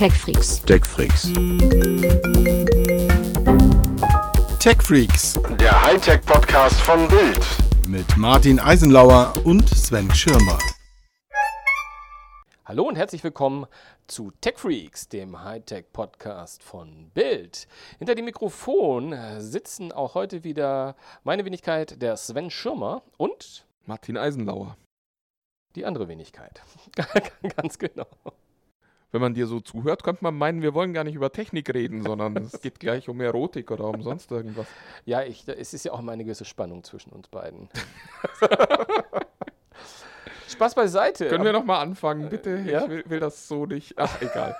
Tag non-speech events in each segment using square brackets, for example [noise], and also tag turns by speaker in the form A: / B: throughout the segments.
A: TechFreaks.
B: TechFreaks.
C: TechFreaks
D: Der Hightech-Podcast von Bild.
C: mit Martin Eisenlauer und Sven Schirmer.
E: Hallo und herzlich willkommen zu TechFreaks, dem Hightech-Podcast von Bild. Hinter dem Mikrofon äh, sitzen auch heute wieder meine Wenigkeit, der Sven Schirmer und
F: Martin Eisenlauer.
E: die andere Wenigkeit. [laughs] Ganz genau.
F: Wenn man dir so zuhört, könnte man meinen, wir wollen gar nicht über Technik reden, sondern es [laughs] geht gleich um Erotik oder um sonst irgendwas.
E: Ja, ich, es ist ja auch immer eine gewisse Spannung zwischen uns beiden. [laughs] Spaß beiseite.
F: Können wir noch mal anfangen, bitte?
E: ja?
F: Ich will, will das so nicht. Ach, egal.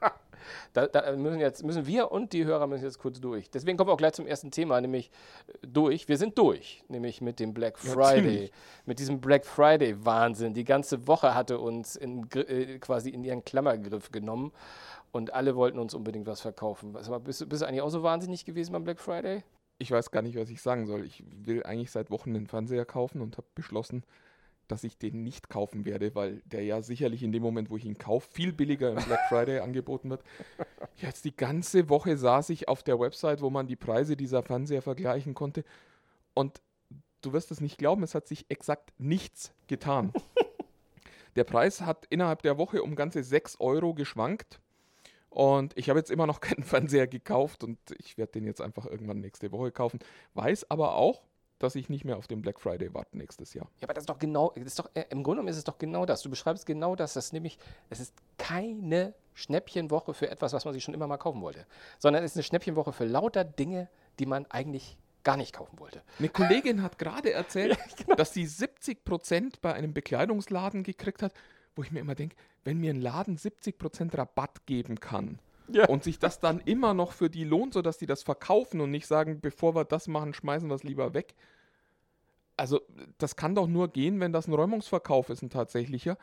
F: [laughs]
E: Da, da müssen, jetzt, müssen wir und die Hörer müssen jetzt kurz durch. Deswegen kommen wir auch gleich zum ersten Thema, nämlich äh, durch. Wir sind durch, nämlich mit dem Black
F: Ja,
E: Friday.
F: ziemlich.
E: mit diesem Black Friday-Wahnsinn. Die ganze Woche hatte uns in, äh, quasi in ihren Klammergriff genommen und alle wollten uns unbedingt was verkaufen. Sag mal, bist, du- bist du eigentlich auch so wahnsinnig gewesen beim Black Friday?
F: Ich weiß gar nicht, was ich sagen soll. Ich will eigentlich seit Wochen einen Fernseher kaufen und habe beschlossen, dass ich den nicht kaufen werde, weil der ja sicherlich in dem Moment, wo ich ihn kaufe, viel billiger im Black Friday [laughs] angeboten wird. Jetzt die ganze Woche saß ich auf der Website, wo man die Preise dieser Fernseher vergleichen konnte und du wirst es nicht glauben, es hat sich exakt nichts getan. [laughs] Der Preis hat innerhalb der Woche um ganze 6 Euro geschwankt. Und ich habe jetzt immer noch keinen [laughs] Fernseher gekauft und ich werde den jetzt einfach irgendwann nächste Woche kaufen. Weiß aber auch, dass ich nicht mehr auf den Black Friday warte nächstes Jahr.
E: Ja, aber das ist doch genau, das ist doch, äh, im Grunde genommen ist es doch genau das. Du beschreibst genau das, das ist nämlich, es ist keine Schnäppchenwoche für etwas, was man sich schon immer mal kaufen wollte, sondern es ist eine Schnäppchenwoche für lauter Dinge, die man eigentlich gar nicht kaufen wollte.
F: Eine Kollegin hat gerade erzählt, [laughs] dass sie 70% bei einem Bekleidungsladen gekriegt hat, wo ich mir immer denke, wenn mir ein Laden 70% Rabatt geben kann
E: Ja.
F: und sich das dann immer noch für die lohnt, sodass die das verkaufen und nicht sagen, bevor wir das machen, schmeißen wir es lieber weg. Also das kann doch nur gehen, wenn das ein Räumungsverkauf ist, ein tatsächlicher.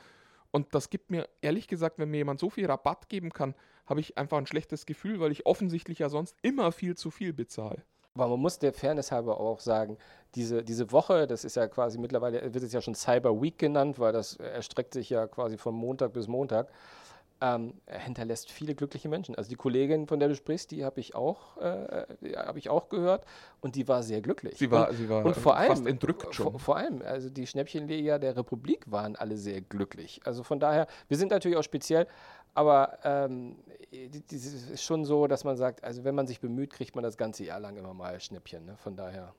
F: Und das gibt mir, ehrlich gesagt, wenn mir jemand so viel Rabatt geben kann, habe ich einfach ein schlechtes Gefühl, weil ich offensichtlich ja sonst immer viel zu viel bezahle.
E: Aber man muss der Fairness halber auch sagen, diese, diese Woche, das ist ja quasi mittlerweile, wird es ja schon Cyber Week genannt, weil das erstreckt sich ja quasi von Montag bis Montag, ähm, hinterlässt viele glückliche Menschen. Also die Kollegin, von der du sprichst, die habe ich, auch, äh, habe ich auch gehört und die war sehr glücklich.
F: Sie war,
E: und,
F: sie war
E: und vor allem,
F: fast entrückt schon.
E: Vor, vor allem, also die Schnäppchenleger der Republik waren alle sehr glücklich. Also von daher, wir sind natürlich auch speziell, aber ähm, es ist schon so, dass man sagt, also wenn man sich bemüht, kriegt man das ganze Jahr lang immer mal Schnäppchen. Ne? Von daher.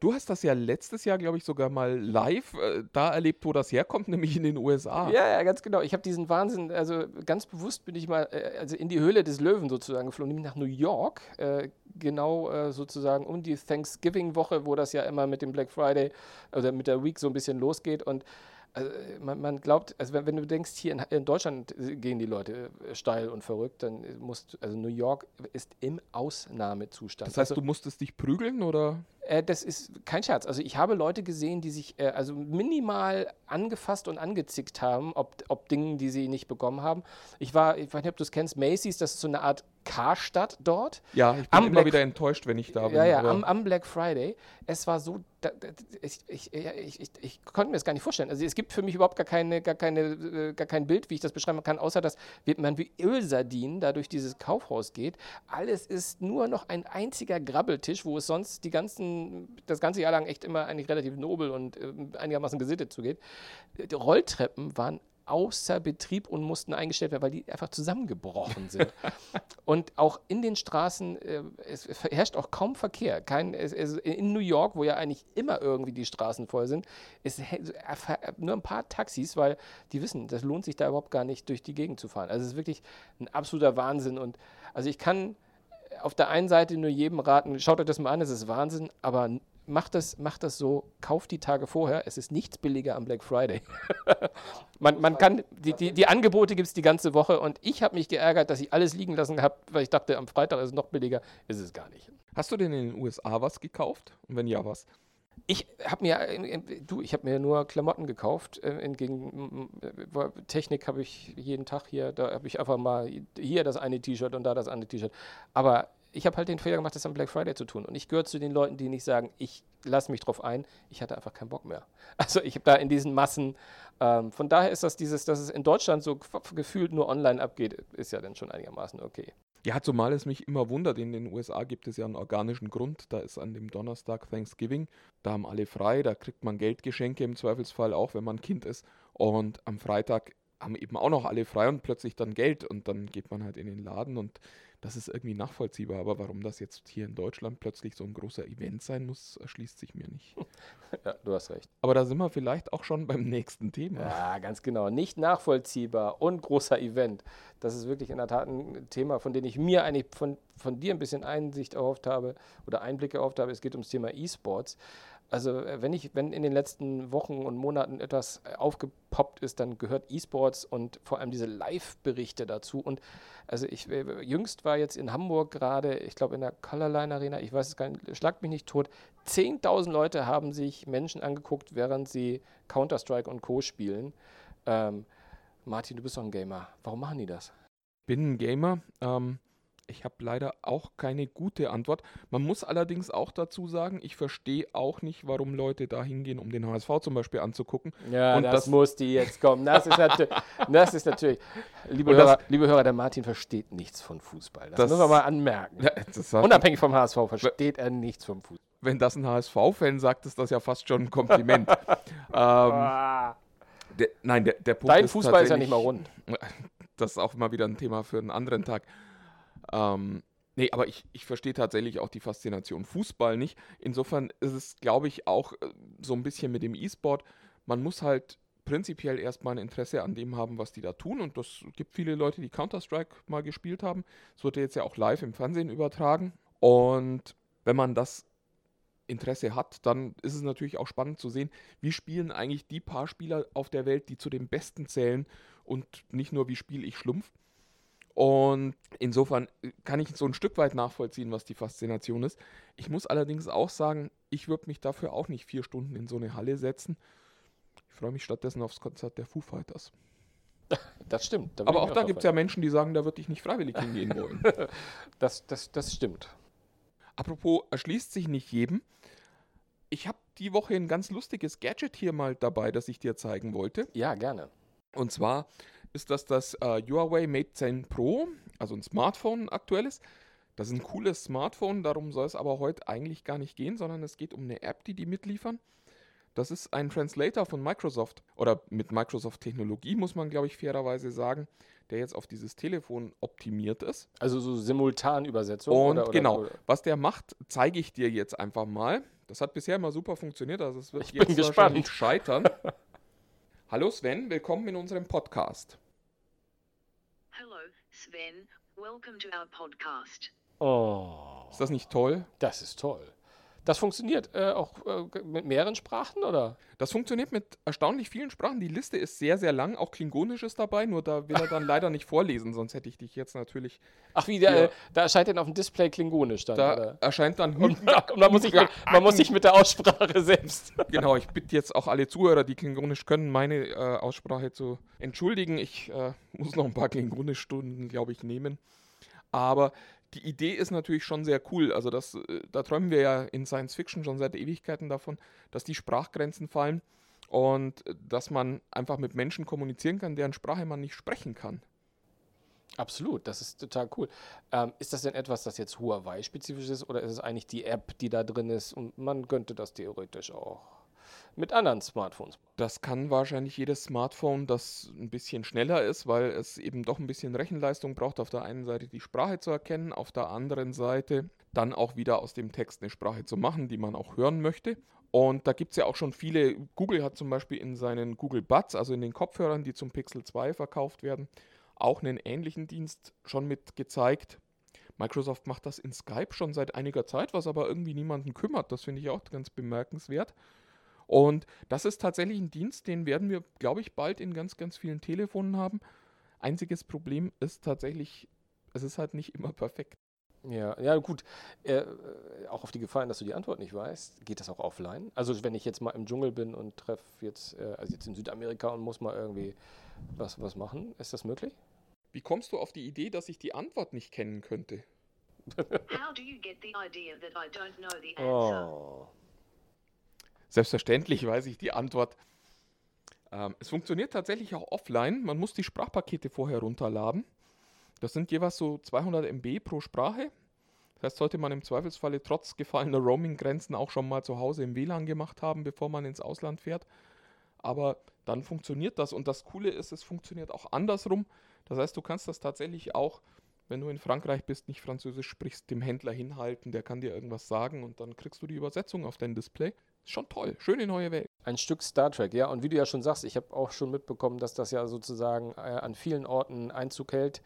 F: Du hast das ja letztes Jahr, glaube ich, sogar mal live äh, da erlebt, wo das herkommt, [laughs] nämlich in den USA.
E: Ja, ja, ganz genau. Ich habe diesen Wahnsinn, also ganz bewusst bin ich mal äh, also in die Höhle des Löwen sozusagen geflogen, nämlich nach New York, äh, genau äh, sozusagen um die Thanksgiving-Woche, wo das ja immer mit dem Black Friday oder mit der Week so ein bisschen losgeht und also, äh, man, man glaubt, also wenn, wenn du denkst, hier in, in Deutschland gehen die Leute äh, steil und verrückt, dann musst also New York ist im Ausnahmezustand.
F: Das heißt,
E: also,
F: du musstest dich prügeln oder?
E: äh, das ist kein Scherz. Also ich habe Leute gesehen, die sich äh, also minimal angefasst und angezickt haben, ob, ob Dingen, die sie nicht bekommen haben. Ich war, ich weiß nicht, ob du es kennst, Macy's, das ist so eine Art Karstadt dort.
F: Ja, ich bin
E: Am
F: immer
E: Black-
F: wieder enttäuscht, wenn ich da bin.
E: Ja, ja, am, am Black Friday. Es war so, da, ich, ich, ich, ich, ich konnte mir das gar nicht vorstellen. Also es gibt für mich überhaupt gar, keine, gar, keine, äh, gar kein Bild, wie ich das beschreiben kann, außer dass man wie Ölsardinen da durch dieses Kaufhaus geht. Alles ist nur noch ein einziger Grabbeltisch, wo es sonst die ganzen, das ganze Jahr lang echt immer eigentlich relativ nobel und äh, einigermaßen gesittet zugeht. Die Rolltreppen waren außer Betrieb und mussten eingestellt werden, weil die einfach zusammengebrochen sind. [laughs] Und auch in den Straßen, äh, es herrscht auch kaum Verkehr. Kein, es, es, in New York, wo ja eigentlich immer irgendwie die Straßen voll sind, ist he- äh, nur ein paar Taxis, weil die wissen, das lohnt sich da überhaupt gar nicht, durch die Gegend zu fahren. Also es ist wirklich ein absoluter Wahnsinn. Und also ich kann auf der einen Seite nur jedem raten, schaut euch das mal an, es ist Wahnsinn, aber macht das, macht das so, kauft die Tage vorher, es ist nichts billiger am Black Friday. [laughs] man, man kann, die, die, die Angebote gibt es die ganze Woche und ich habe mich geärgert, dass ich alles liegen lassen habe, weil ich dachte, am Freitag ist es noch billiger, ist es gar nicht.
F: Hast du denn in den USA was gekauft? Und wenn ja, was?
E: Ich habe mir, äh, äh, du, ich habe mir nur Klamotten gekauft. Äh, entgegen äh, Technik habe ich jeden Tag hier, da habe ich einfach mal hier das eine T-Shirt und da das andere T-Shirt. Aber ich habe halt den Fehler gemacht, das am Black Friday zu tun. Und ich gehöre zu den Leuten, die nicht sagen, ich lasse mich drauf ein. Ich hatte einfach keinen Bock mehr. [laughs] Also ich habe da in diesen Massen, ähm, von daher ist das dieses, dass es in Deutschland so gefühlt nur online abgeht, ist ja dann schon einigermaßen okay.
F: Ja, zumal es mich immer wundert, in den USA gibt es ja einen organischen Grund. Da ist an dem Donnerstag Thanksgiving, da haben alle frei, da kriegt man Geldgeschenke im Zweifelsfall auch, wenn man Kind ist. Und am Freitag haben eben auch noch alle frei und plötzlich dann Geld und dann geht man halt in den Laden und das ist irgendwie nachvollziehbar. Aber warum das jetzt hier in Deutschland plötzlich so ein großer Event sein muss, erschließt sich mir nicht. [laughs]
E: Ja, du hast recht.
F: Aber da sind wir vielleicht auch schon beim nächsten Thema.
E: Ja, ganz genau. Nicht nachvollziehbar und großer Event. Das ist wirklich in der Tat ein Thema, von dem ich mir eigentlich von, von dir ein bisschen Einsicht erhofft habe oder Einblicke erhofft habe. Es geht ums Thema E-Sports. Also äh, wenn ich, wenn in den letzten Wochen und Monaten etwas äh, aufgepoppt ist, dann gehört E-Sports und vor allem diese Live-Berichte dazu. Und also ich äh, jüngst war jetzt in Hamburg gerade, ich glaube in der Colorline Arena, ich weiß es gar nicht, schlagt mich nicht tot. 10.000 Leute haben sich Menschen angeguckt, während sie Counter-Strike und Co. spielen. Ähm, Martin, du bist doch ein Gamer. Warum machen die das?
F: Bin ein Gamer. Ähm, ich habe leider auch keine gute Antwort. Man muss allerdings auch dazu sagen, ich verstehe auch nicht, warum Leute da hingehen, um den HSV zum Beispiel anzugucken.
E: Ja, und das, das muss die jetzt kommen. Das ist, natürlich, [laughs] das ist natürlich, liebe Hörer, das, liebe Hörer, der Martin versteht nichts von Fußball. Das, das müssen wir mal anmerken. Ja, Unabhängig vom HSV versteht er nichts vom Fußball.
F: Wenn das ein HSV-Fan sagt, ist das ja fast schon ein Kompliment. [laughs] ähm, ah. der, nein, der, der
E: Punkt Dein ist Fußball ist ja nicht mal rund. [laughs]
F: Das ist auch immer wieder ein Thema für einen anderen Tag. Ähm, nee, aber ich, ich verstehe tatsächlich auch die Faszination Fußball nicht. Insofern ist es, glaube ich, auch äh, so ein bisschen mit dem E-Sport. Man muss halt prinzipiell erstmal ein Interesse an dem haben, was die da tun. Und das gibt viele Leute, die Counter-Strike mal gespielt haben. Es wurde jetzt ja auch live im Fernsehen übertragen. Und wenn man das Interesse hat, dann ist es natürlich auch spannend zu sehen, wie spielen eigentlich die paar Spieler auf der Welt, die zu den Besten zählen und nicht nur, wie spiele ich Schlumpf. Und insofern äh, kann ich so ein Stück weit nachvollziehen, was die Faszination ist. Ich muss allerdings auch sagen, ich würde mich dafür auch nicht vier Stunden in so eine Halle setzen. Ich freue mich stattdessen aufs Konzert der Foo Fighters. [laughs]
E: Das stimmt.
F: Da Aber auch, auch da gibt es ja Menschen, die sagen, da würde ich nicht freiwillig [laughs] hingehen wollen.
E: das, das, das stimmt.
F: Apropos, erschließt sich nicht jedem. Ich habe die Woche ein ganz lustiges Gadget hier mal dabei, das ich dir zeigen wollte.
E: Ja, gerne.
F: Und zwar ist das das äh, Huawei Mate 10 Pro, also ein Smartphone aktuelles. Das ist ein cooles Smartphone, darum soll es aber heute eigentlich gar nicht gehen, sondern es geht um eine App, die die mitliefern. Das ist ein Translator von Microsoft oder mit Microsoft-Technologie, muss man glaube ich fairerweise sagen, der jetzt auf dieses Telefon optimiert ist.
E: Also so Simultanübersetzung.
F: Und oder, genau, oder? was der macht, zeige ich dir jetzt einfach mal. Das hat bisher immer super funktioniert, also es wird
E: ich jetzt wahrscheinlich
F: scheitern. [laughs] Hallo Sven, willkommen in unserem Podcast.
A: Hello Sven, welcome to our podcast.
E: Oh.
F: Ist das nicht toll?
E: Das ist toll. Das funktioniert äh, auch äh, mit mehreren Sprachen, oder?
F: Das funktioniert mit erstaunlich vielen Sprachen. Die Liste ist sehr, sehr lang. Auch Klingonisch ist dabei, nur da will er dann [laughs] leider nicht vorlesen, sonst hätte ich dich jetzt natürlich.
E: Ach, wie, der, äh, da erscheint dann auf dem Display Klingonisch dann.
F: Da oder? erscheint dann. Und,
E: und man, muss sich mit, man muss sich mit der Aussprache selbst. [laughs]
F: genau, ich bitte jetzt auch alle Zuhörer, die Klingonisch können, meine äh, Aussprache zu entschuldigen. Ich äh, muss noch ein paar Klingonisch-Stunden, glaube ich, nehmen. Aber die Idee ist natürlich schon sehr cool. Also das, äh, da träumen wir ja in Science Fiction schon seit Ewigkeiten davon, dass die Sprachgrenzen fallen und äh, dass man einfach mit Menschen kommunizieren kann, deren Sprache man nicht sprechen kann.
E: Absolut, das ist total cool. Ähm, ist das denn etwas, das jetzt Huawei-spezifisch ist oder ist es eigentlich die App, die da drin ist und man könnte das theoretisch auch mit anderen Smartphones.
F: Das kann wahrscheinlich jedes Smartphone, das ein bisschen schneller ist, weil es eben doch ein bisschen Rechenleistung braucht, auf der einen Seite die Sprache zu erkennen, auf der anderen Seite dann auch wieder aus dem Text eine Sprache zu machen, die man auch hören möchte. Und da gibt es ja auch schon viele, Google hat zum Beispiel in seinen Google Buds, also in den Kopfhörern, die zum Pixel 2 verkauft werden, auch einen ähnlichen Dienst schon mit gezeigt. Microsoft macht das in Skype schon seit einiger Zeit, was aber irgendwie niemanden kümmert. Das finde ich auch ganz bemerkenswert. Und das ist tatsächlich ein Dienst, den werden wir, glaube ich, bald in ganz, ganz vielen Telefonen haben. Einziges Problem ist tatsächlich, es ist halt nicht immer perfekt.
E: Ja, ja gut. Äh, auch auf die Gefallen, dass du die Antwort nicht weißt, geht das auch offline? Also wenn ich jetzt mal im Dschungel bin und treffe jetzt, äh, also jetzt in Südamerika und muss mal irgendwie was, was machen, ist das möglich?
F: Wie kommst du auf die Idee, dass ich die Antwort nicht kennen könnte?
A: How do you get the idea that I don't know the answer?
E: Oh.
F: Selbstverständlich weiß ich die Antwort. Ähm, es funktioniert tatsächlich auch offline. Man muss die Sprachpakete vorher runterladen. Das sind jeweils so 200 MB pro Sprache. Das heißt, sollte man im Zweifelsfalle trotz gefallener Roaming-Grenzen auch schon mal zu Hause im WLAN gemacht haben, bevor man ins Ausland fährt. Aber dann funktioniert das. Und das Coole ist, es funktioniert auch andersrum. Das heißt, du kannst das tatsächlich auch, wenn du in Frankreich bist, nicht Französisch sprichst, dem Händler hinhalten, der kann dir irgendwas sagen und dann kriegst du die Übersetzung auf dein Display. Schon toll. Schöne neue Welt.
E: Ein Stück Star Trek, ja. Und wie du ja schon sagst, ich habe auch schon mitbekommen, dass das ja sozusagen äh, an vielen Orten Einzug hält.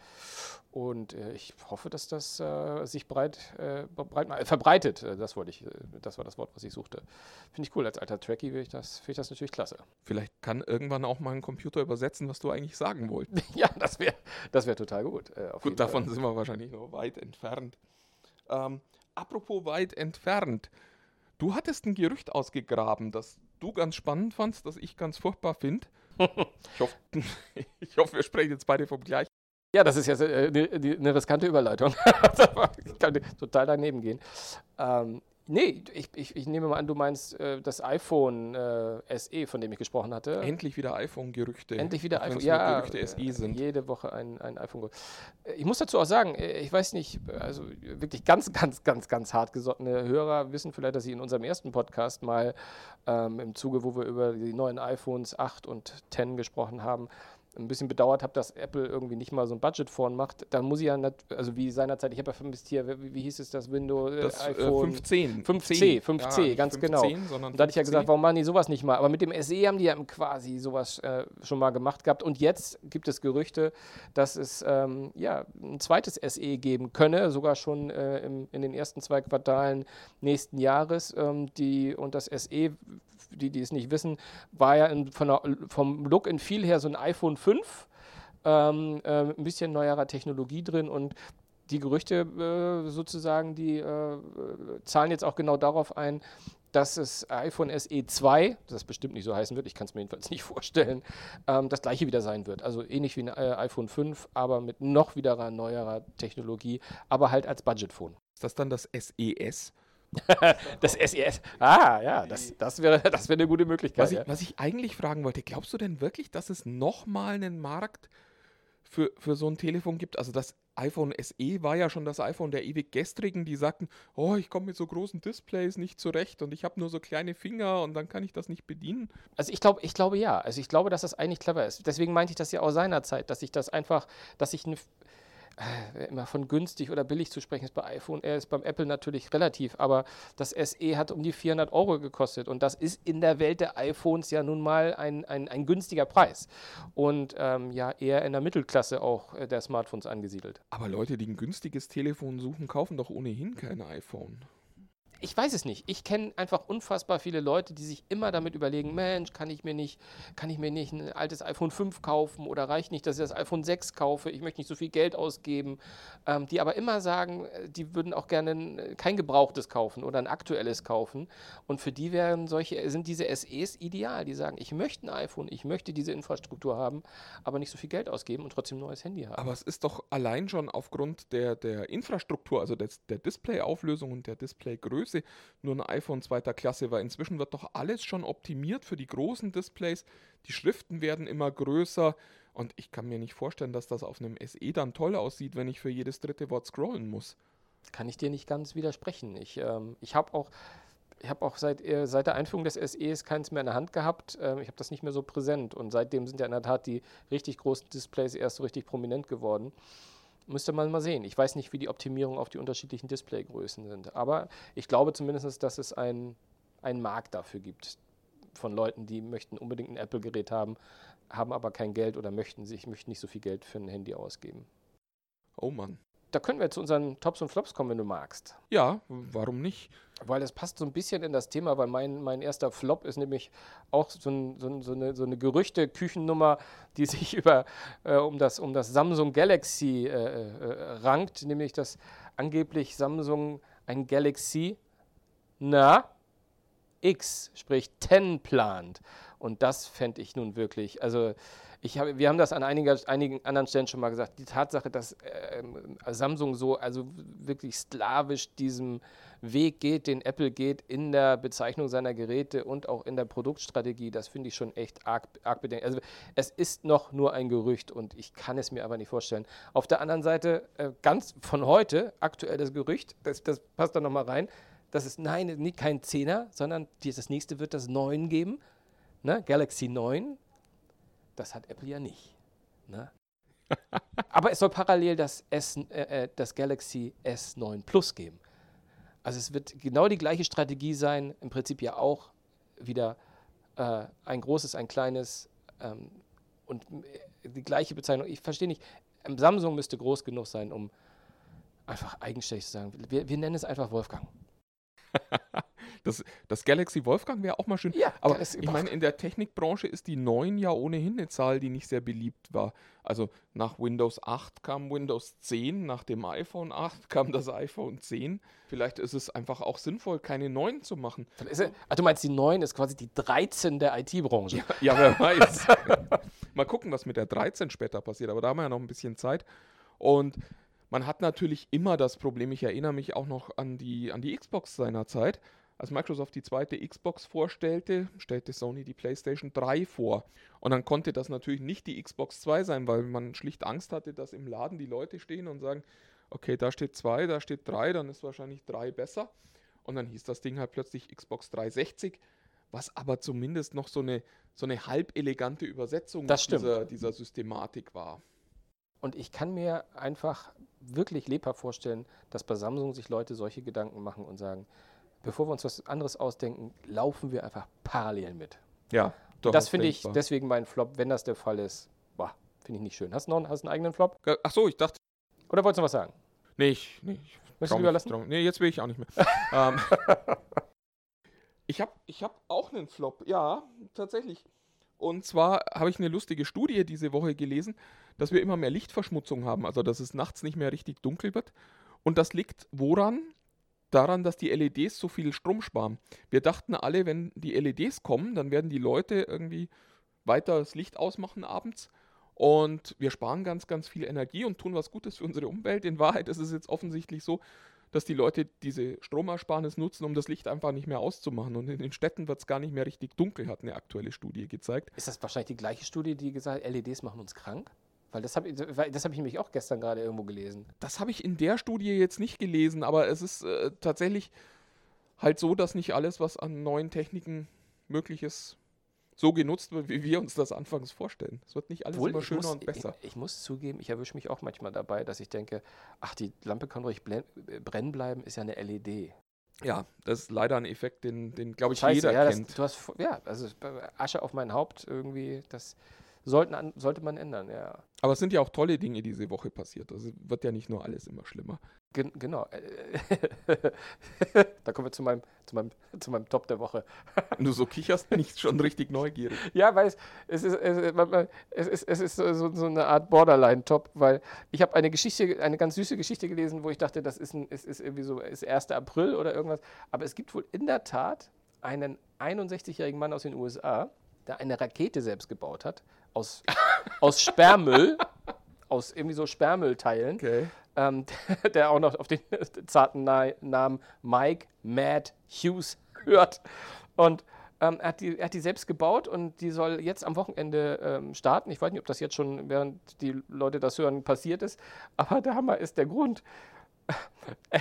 E: Und äh, ich hoffe, dass das äh, sich breit, äh, breit äh, verbreitet. Äh, Das wollte ich, äh, das war das Wort, was ich suchte. Finde ich cool. Als alter Trekkie finde ich, das- finde ich das natürlich klasse.
F: Vielleicht kann irgendwann auch mal ein Computer übersetzen, was du eigentlich sagen wolltest. [laughs]
E: ja, das wäre das wär total gut. äh,
F: Gut, davon
E: Fall.
F: sind wir wahrscheinlich noch weit entfernt. Ähm, apropos weit entfernt. Du hattest ein Gerücht ausgegraben, das du ganz spannend fandst, das ich ganz furchtbar finde. [laughs] Ich hoffe, [laughs] ich hoffe, wir sprechen jetzt beide vom gleichen.
E: Ja, das ist jetzt äh, eine ne riskante Überleitung. [laughs] ich kann total daneben gehen. Ähm, nee, ich, ich, ich nehme mal an, du meinst äh, das iPhone äh, SE, von dem ich gesprochen hatte.
F: Endlich wieder iPhone-Gerüchte.
E: Endlich wieder iPhone. Ja,
F: Gerüchte
E: äh,
F: SE sind.
E: jede Woche ein, ein iPhone. Äh, Ich muss dazu auch sagen, äh, ich weiß nicht, also wirklich ganz, ganz, ganz, ganz hartgesottene Hörer wissen vielleicht, dass ich in unserem ersten Podcast mal ähm, im Zuge, wo wir über die neuen iPhones 8 und 10 gesprochen haben, ein bisschen bedauert habe, dass Apple irgendwie nicht mal so ein Budget-Phone macht. Dann muss ich ja, nat- also wie seinerzeit, ich habe ja vermisst hier, wie, wie hieß es das, Windows, äh,
F: Das äh,
E: iPhone
F: 15.
E: 5C, 5C,
F: nicht
E: ganz
F: 510,
E: genau. und da hatte ich ja
F: 5C.
E: gesagt, warum machen die sowas nicht mal? Aber mit dem SE haben die ja quasi sowas äh, schon mal gemacht gehabt. Und jetzt gibt es Gerüchte, dass es ähm, ja, ein zweites SE geben könne, sogar schon äh, im, in den ersten zwei Quartalen nächsten Jahres. Ähm, die, und das SE, die, die es nicht wissen, war ja in, von der, vom Look and Feel her so ein iPhone 5. Ähm, äh, ein bisschen neuerer Technologie drin und die Gerüchte äh, sozusagen, die äh, zahlen jetzt auch genau darauf ein, dass das iPhone SE 2, das bestimmt nicht so heißen wird, ich kann es mir jedenfalls nicht vorstellen, ähm, das gleiche wieder sein wird. Also ähnlich wie ein äh, iPhone 5, aber mit noch wieder neuerer Technologie, aber halt als Budgetphone.
F: Ist das dann das SES? [laughs]
E: Das SES, ah ja, das, das wäre [laughs] das wäre eine gute Möglichkeit.
F: Was ich,
E: ja.
F: was ich eigentlich fragen wollte, glaubst du denn wirklich, dass es nochmal einen Markt für, für so ein Telefon gibt? Also das iPhone SE war ja schon das iPhone der ewig gestrigen, die sagten, oh, ich komme mit so großen Displays nicht zurecht und ich habe nur so kleine Finger und dann kann ich das nicht bedienen.
E: Also ich glaube, ich glaube ja. Also ich glaube, dass das eigentlich clever ist. Deswegen meinte ich das ja auch seinerzeit, dass ich das einfach, dass ich eine äh, immer von günstig oder billig zu sprechen ist bei iPhone, er ist beim Apple natürlich relativ, aber das SE hat um die 400 Euro gekostet und das ist in der Welt der iPhones ja nun mal ein, ein, ein günstiger Preis und ähm, ja eher in der Mittelklasse auch äh, der Smartphones angesiedelt.
F: Aber Leute, die ein günstiges Telefon suchen, kaufen doch ohnehin kein iPhone.
E: Ich weiß es nicht. Ich kenne einfach unfassbar viele Leute, die sich immer damit überlegen, Mensch, kann ich mir nicht, kann ich mir nicht ein altes iPhone 5 kaufen oder reicht nicht, dass ich das iPhone 6 kaufe, ich möchte nicht so viel Geld ausgeben, ähm, die aber immer sagen, äh, die würden auch gerne ein, kein gebrauchtes kaufen oder ein aktuelles kaufen. Und für die wären solche, sind diese SEs ideal. Die sagen, ich möchte ein iPhone, ich möchte diese Infrastruktur haben, aber nicht so viel Geld ausgeben und trotzdem ein neues Handy haben.
F: Aber es ist doch allein schon aufgrund der, der Infrastruktur, also des, der Displayauflösung und der Displaygröße, nur ein iPhone zweiter Klasse, weil inzwischen wird doch alles schon optimiert für die großen Displays. Die Schriften werden immer größer und ich kann mir nicht vorstellen, dass das auf einem SE dann toll aussieht, wenn ich für jedes dritte Wort scrollen muss.
E: kann ich dir nicht ganz widersprechen. Ich, ähm, ich habe auch, ich hab auch seit, äh, seit der Einführung des SEs keins mehr in der Hand gehabt. Ähm, ich habe das nicht mehr so präsent. Und seitdem sind ja in der Tat die richtig großen Displays erst so richtig prominent geworden. Müsste man mal sehen. Ich weiß nicht, wie die Optimierung auf die unterschiedlichen Displaygrößen sind. Aber ich glaube zumindest, dass es ein- einen Markt dafür gibt. Von Leuten, die möchten unbedingt ein Apple-Gerät haben, haben aber kein Geld oder möchten sich möchten nicht so viel Geld für ein Handy ausgeben.
F: Oh Mann.
E: Da können wir zu unseren Tops und Flops kommen, wenn du magst.
F: Ja, warum nicht?
E: Weil das passt so ein bisschen in das Thema, weil mein, mein erster Flop ist nämlich auch so, ein, so, ein, so eine, so eine Gerüchte-Küchennummer, die [laughs] sich über, äh, um, das, um das Samsung Galaxy äh, äh, rankt, nämlich dass angeblich Samsung ein Galaxy, na, X, sprich 10 plant. Und das fände ich nun wirklich, also ich habe, wir haben das an einiger, einigen anderen Stellen schon mal gesagt, die Tatsache, dass äh, Samsung so, also wirklich sklavisch diesem Weg geht, den Apple geht in der Bezeichnung seiner Geräte und auch in der Produktstrategie, das finde ich schon echt arg, arg bedenklich. Also es ist noch nur ein Gerücht und ich kann es mir aber nicht vorstellen. Auf der anderen Seite, äh, ganz von heute, aktuelles Gerücht, das, das passt da nochmal rein, das ist nein, kein Zehner, sondern das nächste wird das 9 geben, ne? Galaxy 9. Das hat Apple ja nicht. Ne? [laughs] Aber es soll parallel das, S, äh, äh, das Galaxy S9 Plus geben. Also es wird genau die gleiche Strategie sein, im Prinzip ja auch wieder äh, ein großes, ein kleines ähm, und äh, die gleiche Bezeichnung. Ich verstehe nicht, ähm, Samsung müsste groß genug sein, um einfach eigenständig zu sagen, wir, wir nennen es einfach Wolfgang. [laughs]
F: Das, das Galaxy Wolfgang wäre auch mal schön.
E: Ja,
F: aber ich meine, in der Technikbranche ist die 9 ja ohnehin eine Zahl, die nicht sehr beliebt war. Also nach Windows 8 kam Windows 10, nach dem iPhone 8 kam das iPhone 10. Vielleicht ist es einfach auch sinnvoll, keine 9 zu machen.
E: Er, ach, du meinst, die 9 ist quasi die 13 der IT-Branche.
F: Ja, wer weiß. [laughs] Mal gucken, was mit der 13 später passiert, aber da haben wir ja noch ein bisschen Zeit. Und man hat natürlich immer das Problem, ich erinnere mich auch noch an die, an die Xbox seiner Zeit. Als Microsoft die zweite Xbox vorstellte, stellte Sony die PlayStation 3 vor. Und dann konnte das natürlich nicht die Xbox 2 sein, weil man schlicht Angst hatte, dass im Laden die Leute stehen und sagen, okay, da steht 2, da steht 3, dann ist wahrscheinlich 3 besser. Und dann hieß das Ding halt plötzlich Xbox 360, was aber zumindest noch so eine, so eine halb elegante Übersetzung dieser, dieser Systematik war.
E: Und ich kann mir einfach wirklich lebhaft vorstellen, dass bei Samsung sich Leute solche Gedanken machen und sagen, bevor wir uns was anderes ausdenken, laufen wir einfach parallel mit.
F: Ja,
E: das finde ich deswegen mein Flop, wenn das der Fall ist. Boah, finde ich nicht schön. Hast du noch einen, hast einen eigenen Flop?
F: Ach so, ich dachte,
E: Oder wolltest du noch was sagen?
F: nee, ich, nee, ich
E: Möchtest du überlassen?
F: Nee, jetzt will ich auch nicht mehr. [laughs] ähm, [laughs] ich habe ich hab auch einen Flop, ja, tatsächlich. Und zwar habe ich eine lustige Studie diese Woche gelesen, dass wir immer mehr Lichtverschmutzung haben, also dass es nachts nicht mehr richtig dunkel wird. Und das liegt woran? Daran, dass die LEDs so viel Strom sparen. Wir dachten alle, wenn die LEDs kommen, dann werden die Leute irgendwie weiter das Licht ausmachen abends. Und wir sparen ganz, ganz viel Energie und tun was Gutes für unsere Umwelt. In Wahrheit ist es jetzt offensichtlich so, dass die Leute diese Stromersparnis nutzen, um das Licht einfach nicht mehr auszumachen. Und in den Städten wird es gar nicht mehr richtig dunkel, hat eine aktuelle Studie gezeigt.
E: Ist das wahrscheinlich die gleiche Studie, die gesagt hat, LEDs machen uns krank? Weil das habe das hab ich nämlich auch gestern gerade irgendwo gelesen.
F: Das habe ich in der Studie jetzt nicht gelesen, aber es ist äh, tatsächlich halt so, dass nicht alles, was an neuen Techniken möglich ist, so genutzt wird, wie wir uns das anfangs vorstellen. Es wird nicht alles
E: Obwohl,
F: immer schöner
E: muss,
F: und besser.
E: Ich, ich muss zugeben, ich erwische mich auch manchmal dabei, dass ich denke, ach, die Lampe kann ruhig brennen bleiben, ist ja eine LED.
F: Ja, das ist leider ein Effekt, den, den glaube ich,
E: Scheiße,
F: jeder
E: ja, das,
F: kennt.
E: du hast, ja, also Asche auf mein Haupt irgendwie, das sollten an, sollte man ändern, ja.
F: Aber es sind ja auch tolle Dinge diese Woche passiert. Also wird ja nicht nur alles immer schlimmer.
E: Gen genau. [laughs] da kommen wir zu meinem, zu, meinem, zu meinem Top der Woche. [laughs]
F: Wenn du so kicherst, bin ich schon richtig neugierig.
E: Ja, weil es, es, ist, es ist, es ist so, so eine Art Borderline-Top, weil ich habe eine Geschichte, eine ganz süße Geschichte gelesen, wo ich dachte, das ist, ein, es ist irgendwie so, ist 1. April oder irgendwas. Aber es gibt wohl in der Tat einen 61-jährigen Mann aus den USA, der eine Rakete selbst gebaut hat, aus, aus Sperrmüll, aus irgendwie so Sperrmüllteilen
F: Okay.
E: ähm, [laughs] der auch noch auf den zarten Na Namen Mike Mad Hughes hört. Und ähm, er, hat die, er hat die selbst gebaut und die soll jetzt am Wochenende ähm, starten. Ich weiß nicht, ob das jetzt schon, während die Leute das hören, passiert ist. Aber der Hammer ist der Grund. [laughs]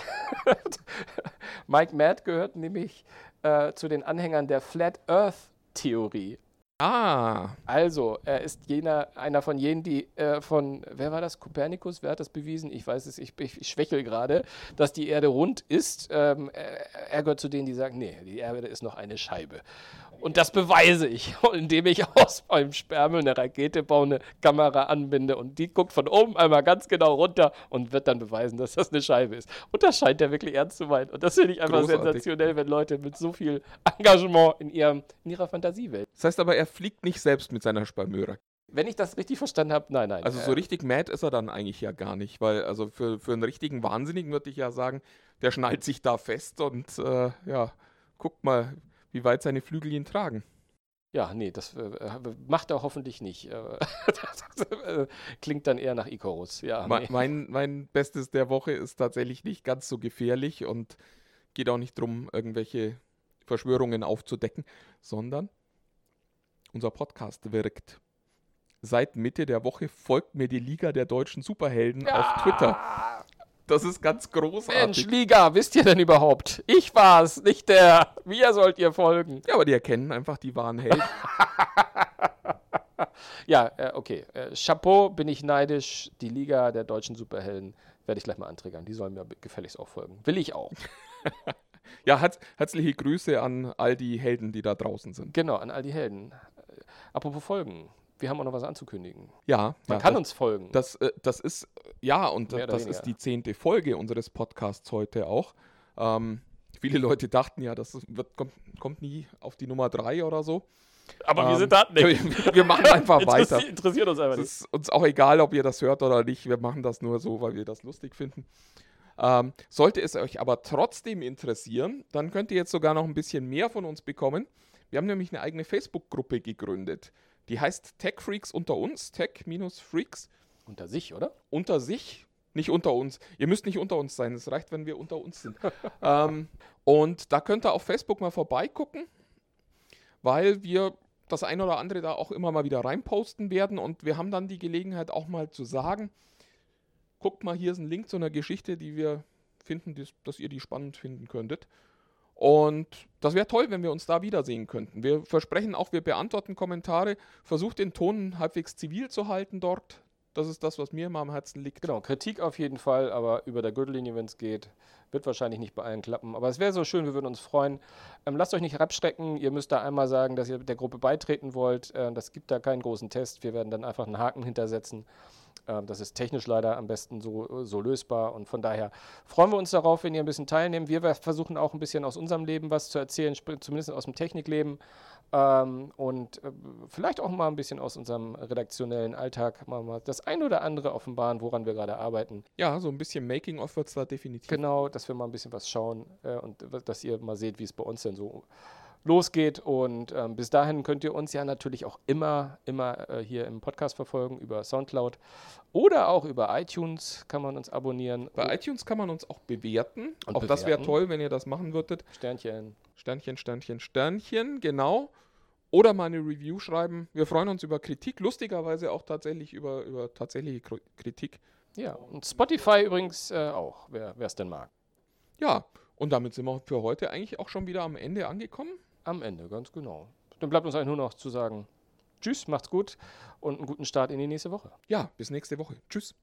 E: Mike Mad gehört nämlich äh, zu den Anhängern der Flat Earth Theorie.
F: Ah,
E: Also, er ist jener, einer von jenen, die äh, von, wer war das? Kopernikus? Wer hat das bewiesen? Ich weiß es, ich, ich schwächel gerade, dass die Erde rund ist. Ähm, er, er gehört zu denen, die sagen, nee, die Erde ist noch eine Scheibe. Und das beweise ich, [laughs] indem ich aus meinem Sperrmüll eine Rakete baue, eine Kamera anbinde und die guckt von oben einmal ganz genau runter und wird dann beweisen, dass das eine Scheibe ist. Und das scheint er wirklich ernst zu meinen. Und das finde ich einfach
F: Großartig.
E: sensationell, wenn Leute mit so viel Engagement in, ihrem, in ihrer Fantasiewelt
F: das heißt aber, er fliegt nicht selbst mit seiner Spermöra.
E: wenn ich das richtig verstanden habe, nein, nein.
F: Also
E: äh,
F: so richtig mad ist er dann eigentlich ja gar nicht, weil also für, für einen richtigen Wahnsinnigen würde ich ja sagen, der schnallt sich da fest und äh, ja, guckt mal, wie weit seine Flügel ihn tragen.
E: Ja, nee, das äh, macht er hoffentlich nicht. Äh, das, [laughs] äh, klingt dann eher nach Icarus. Ja, nee.
F: Mein, mein Bestes der Woche ist tatsächlich nicht ganz so gefährlich und geht auch nicht darum, irgendwelche Verschwörungen aufzudecken, sondern unser Podcast wirkt. Seit Mitte der Woche folgt mir die Liga der deutschen Superhelden auf Twitter. Das ist ganz
E: Mensch,
F: großartig.
E: Liga, wisst ihr denn überhaupt? Ich war's, nicht der. Mir sollt ihr folgen.
F: Ja, aber die erkennen einfach die wahren Helden. [laughs]
E: Ja, äh, okay. Äh, Chapeau, bin ich neidisch. Die Liga der deutschen Superhelden werde ich gleich mal antriggern. Die sollen mir gefälligst auch folgen. Will ich auch. [laughs]
F: Ja, herz, herzliche Grüße an all die Helden, die da draußen sind.
E: Genau, an all die Helden. Äh, apropos Folgen. Wir haben auch noch was anzukündigen.
F: Ja,
E: Man
F: ja,
E: kann
F: das,
E: uns folgen.
F: Das, äh, das ist, ja, und
E: Mehr
F: das ist die zehnte Folge unseres Podcasts heute auch. Ähm, viele Leute dachten ja, das wird, kommt, kommt nie auf die Nummer drei oder so.
E: Aber
F: Ähm, wir, wir machen einfach [laughs] weiter.
E: Interessiert, interessiert uns einfach
F: Es
E: nicht.
F: ist uns auch egal, ob ihr das hört oder nicht. Wir machen das nur so, weil wir das lustig finden. Ähm, sollte es euch aber trotzdem interessieren, dann könnt ihr jetzt sogar noch ein bisschen mehr von uns bekommen. Wir haben nämlich eine eigene Facebook-Gruppe gegründet. Die heißt Tech Freaks unter uns, Tech-Freaks
E: Unter sich, oder?
F: unter sich, nicht unter uns. Ihr müsst nicht unter uns sein, es reicht, wenn wir unter uns sind. [laughs] ähm, und da könnt ihr auf Facebook mal vorbeigucken, weil wir das ein oder andere da auch immer mal wieder reinposten werden und wir haben dann die Gelegenheit auch mal zu sagen, guckt mal, hier ist ein Link zu einer Geschichte, die wir finden, dass, dass ihr die spannend finden könntet. Und das wäre toll, wenn wir uns da wiedersehen könnten. Wir versprechen auch, wir beantworten Kommentare. Versucht den Ton halbwegs zivil zu halten dort. Das ist das, was mir immer am Herzen liegt.
E: Genau, Kritik auf jeden Fall, aber über der Gürtellinie, wenn es geht. Wird wahrscheinlich nicht bei allen klappen. Aber es wäre so schön, wir würden uns freuen. Ähm, lasst euch nicht abschrecken. Ihr müsst da einmal sagen, dass ihr der Gruppe beitreten wollt. Äh, das gibt da keinen großen Test. Wir werden dann einfach einen Haken hintersetzen. Ähm, das ist technisch leider am besten so, so lösbar. Und von daher freuen wir uns darauf, wenn ihr ein bisschen teilnehmt. Wir versuchen auch ein bisschen aus unserem Leben was zu erzählen, zumindest aus dem Technikleben. Ähm, und äh, vielleicht auch mal ein bisschen aus unserem redaktionellen Alltag mal, mal das ein oder andere offenbaren, woran wir gerade arbeiten.
F: Ja, so ein bisschen Making-of wird es da definitiv.
E: Genau, dass wir mal ein bisschen was schauen äh, und dass ihr mal seht, wie es bei uns denn so losgeht. Und ähm, bis dahin könnt ihr uns ja natürlich auch immer, immer äh, hier im Podcast verfolgen über Soundcloud oder auch über iTunes kann man uns abonnieren.
F: Bei iTunes kann man uns auch bewerten.
E: Und
F: auch das wäre
E: bewerten.
F: toll, wenn ihr das machen würdet.
E: Sternchen.
F: Sternchen, Sternchen, Sternchen, genau. Oder mal eine Review schreiben. Wir freuen uns über Kritik, lustigerweise auch tatsächlich über, über tatsächliche Kritik.
E: Ja, und Spotify übrigens äh, auch, wer es denn mag.
F: Ja, und damit sind wir für heute eigentlich auch schon wieder am Ende angekommen.
E: Am Ende, ganz genau. Dann bleibt uns eigentlich nur noch zu sagen, tschüss, macht's gut und einen guten Start in die nächste Woche.
F: Ja, bis nächste Woche. Tschüss.